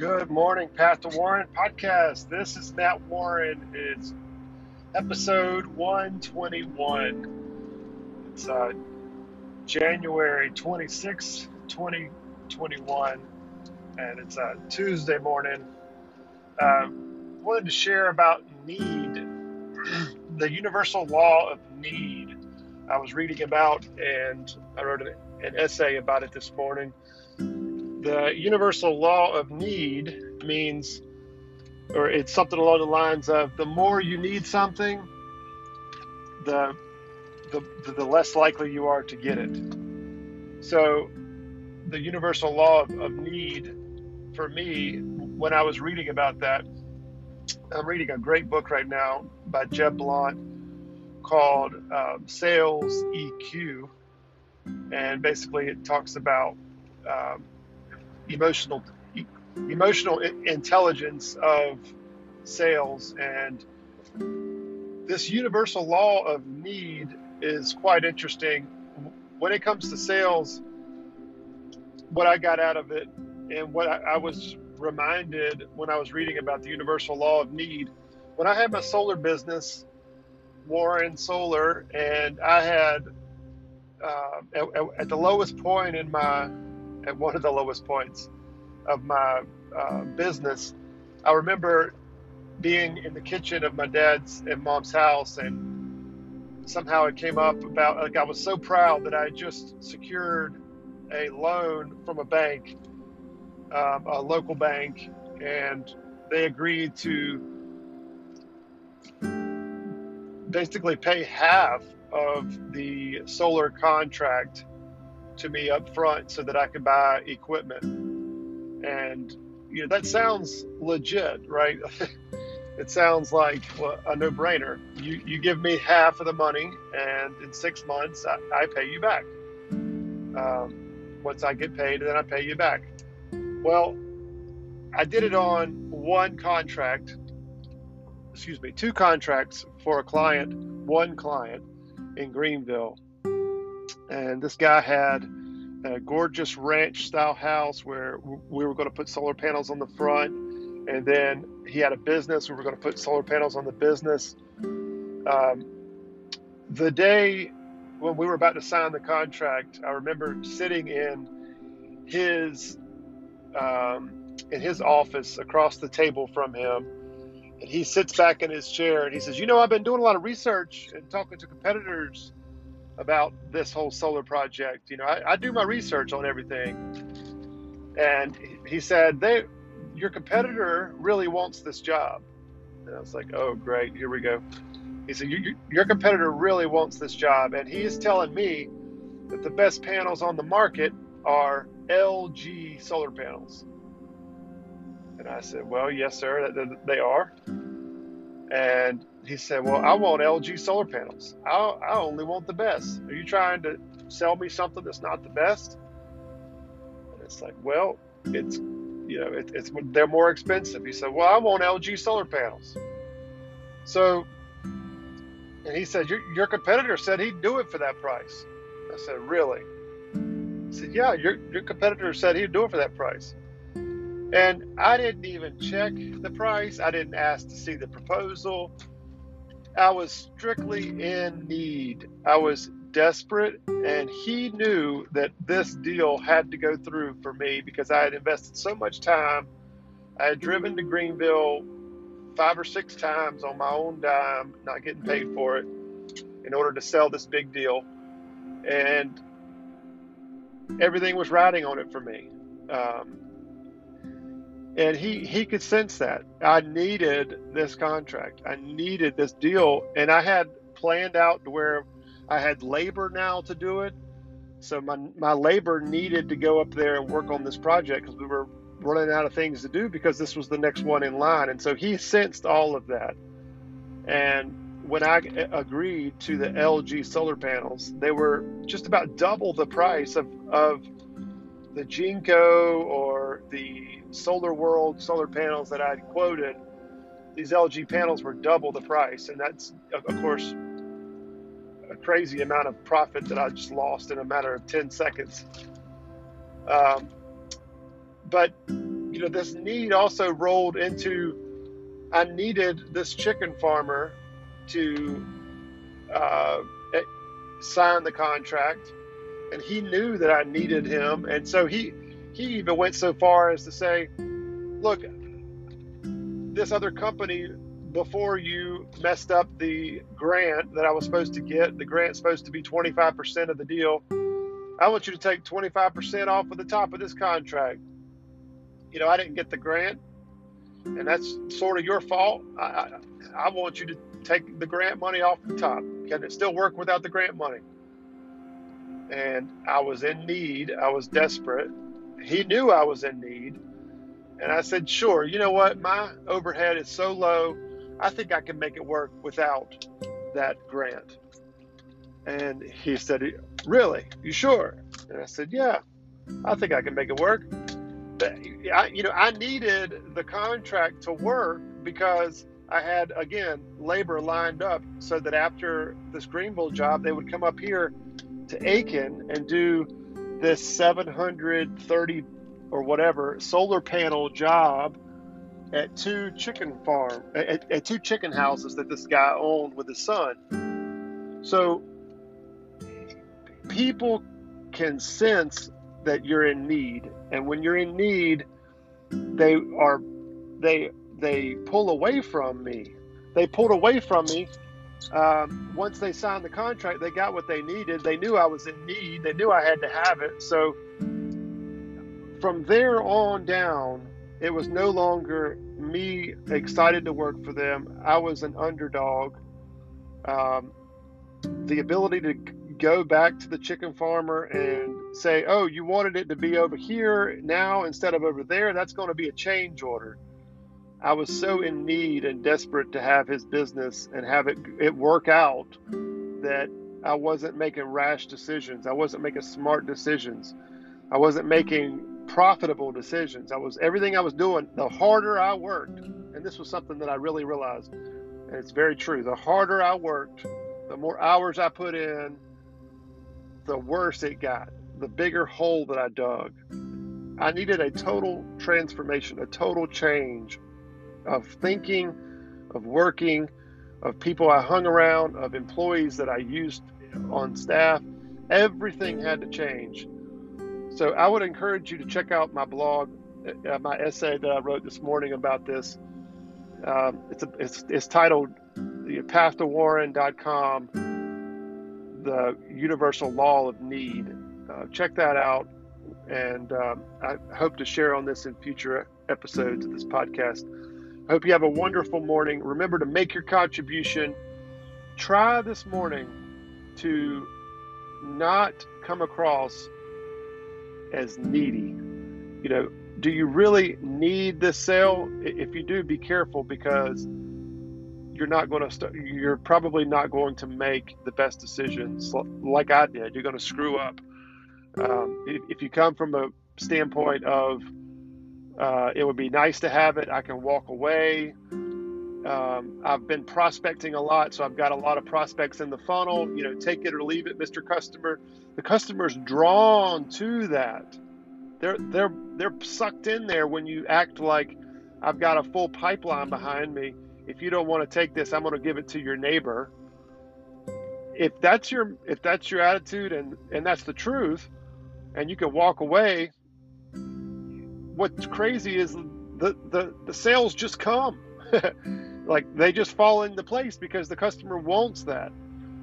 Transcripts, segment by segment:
Good morning, Path to Warren podcast. This is Matt Warren. It's episode 121. It's uh, January 26, 2021, and it's a uh, Tuesday morning. Uh, wanted to share about need, the universal law of need. I was reading about, and I wrote an, an essay about it this morning the universal law of need means, or it's something along the lines of the more you need something, the the, the less likely you are to get it. So, the universal law of, of need for me, when I was reading about that, I'm reading a great book right now by Jeb Blount called um, Sales EQ. And basically, it talks about um, emotional emotional intelligence of sales. And this universal law of need is quite interesting. When it comes to sales what i got out of it and what I, was reminded when i was reading about the universal law of need when i had my solar business warren solar and i had uh, at, at the lowest point in my at one of the lowest points of my uh, business, I remember being in the kitchen of my dad's and mom's house, and somehow it came up about like I was so proud that I just secured a loan from a bank, um, a local bank, and they agreed to basically pay half of the solar contract to me up front so that I could buy equipment. And you know that sounds legit, right? it sounds like well, a no-brainer. You you give me half of the money, and in six months I, I pay you back. Um, once I get paid, then I pay you back. Well, I did it on one contract. Excuse me, two contracts for a client, one client in Greenville and this guy had a gorgeous ranch style house where we were going to put solar panels on the front. And then he had a business. We were going to put solar panels on the business. Um, the day when we were about to sign the contract i remember sitting in his um, in his office across the table from him. And he sits back in his chair and he says you know i've been doing a lot of research and talking to competitors about this whole solar project. You know, I, I do my research on everything. And he said, they, your competitor really wants this job. And I was like, oh, great, here we go. He said, your, your competitor really wants this job. And he is telling me that the best panels on the market are LG solar panels. And I said, well, yes, sir, they are. And he said, Well, I want LG solar panels. I, I only want the best. Are you trying to sell me something that's not the best? And it's like, Well, it's, you know, it, it's, they're more expensive. He said, Well, I want LG solar panels. So, and he said, Your, your competitor said he'd do it for that price. I said, Really? He said, Yeah, your, your competitor said he'd do it for that price. And I didn't even check the price. I didn't ask to see the proposal. I was strictly in need. I was desperate, and he knew that this deal had to go through for me because I had invested so much time. I had driven to Greenville five or six times on my own dime, not getting paid for it, in order to sell this big deal. And everything was riding on it for me. Um, and he he could sense that I needed this contract. I needed this deal, and I had planned out where I had labor now to do it. So my my labor needed to go up there and work on this project because we were running out of things to do because this was the next one in line. And so he sensed all of that. And when I uh, agreed to the LG solar panels, they were just about double the price of of the Jinko or the Solar World solar panels that I'd quoted, these LG panels were double the price. And that's, of course, a crazy amount of profit that I just lost in a matter of 10 seconds. Um, but you know, this need also rolled into I needed this chicken farmer to uh, sign the contract, and he knew that I needed him, and so he he even went so far as to say, "Look, this other company before you messed up the grant that I was supposed to get, the grant's supposed to be 25% of the deal. I want you to take 25% off of the top of this contract. You know, I didn't get the grant, and that's sort of your fault. I, I, I want you to take the grant money off the top. Can it still work without the grant money? And I was in need. I was desperate. He knew I was in need. And I said, sure, you know what? My overhead is so low I think I can make it work without that grant. And he said, Really? You sure? And I said, Yeah, I think I can make it work. I, you know, I needed the contract to work because I had, again, labor lined up so that after this Greenville job, they would come up here to Aiken and do this 730 or whatever solar panel job at two chicken farm at, at two chicken houses that this guy owned with his son. So people can sense that you're in need, and when you're in need, they are they they pull away from me. They pulled away from me um, once they signed the contract. They got what they needed. They knew I was in need. They knew I had to have it. So from there on down, it was no longer me excited to work for them. I was an underdog. Um, the ability to go back to the chicken farmer and say, oh, you wanted it to be over here now instead of over there, that's going to be a change order. I was so in need and desperate to have his business and have it, it work out that I wasn't making rash decisions. I wasn't making smart decisions. I wasn't making profitable decisions. I was everything I was doing, the harder I worked, and this was something that I really realized, and it's very true. The harder I worked, the more hours I put in, the worse it got, the bigger hole that I dug. I needed a total transformation, a total change of thinking, of working, of people I hung around, of employees that I used on staff. Everything had to change so I would encourage you to check out my blog, uh, my essay that I wrote this morning about this. Um, it's, a, it's, it's titled the path to warren.com the universal law of need uh, check that out and um, i hope to share on this in future episodes of this podcast I hope you have a wonderful morning remember to make your contribution try this morning to not come across as needy. You know, do you really need this sale? If you do, be careful because you're not going to st- you're probably not going to make the best decisions like I did. You're going to screw up. Um, if, if, you come from a standpoint of uh, it would be nice to have it, I can walk away. Um, I've been prospecting a lot, so I've got a lot of prospects in the funnel. You know, take it or leave it, Mr. Customer. The customer's drawn to that. They're they're they're sucked in there when you act like I've got a full pipeline behind me. If you don't want to take this, I'm going to give it to your neighbor. If that's your if that's your attitude and and that's the truth, and you can walk away. What's crazy is the the the sales just come. like they just fall into place because the customer wants that.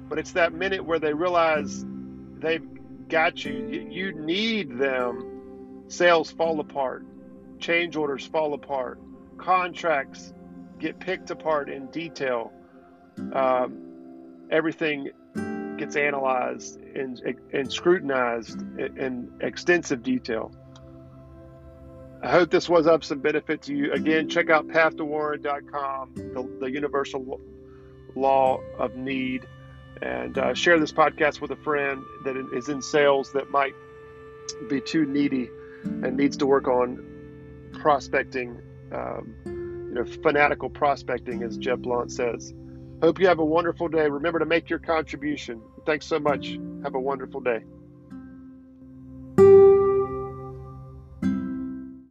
But it's that minute where they realize they've got you, you need them. Sales fall apart, change orders fall apart, contracts get picked apart in detail. Um, everything gets analyzed and, and scrutinized in extensive detail. I hope this was of some benefit to you. Again, check out pathtowarren.com, the, the universal law of need, and uh, share this podcast with a friend that is in sales that might be too needy and needs to work on prospecting, um, you know, fanatical prospecting, as Jeff Blount says. Hope you have a wonderful day. Remember to make your contribution. Thanks so much. Have a wonderful day.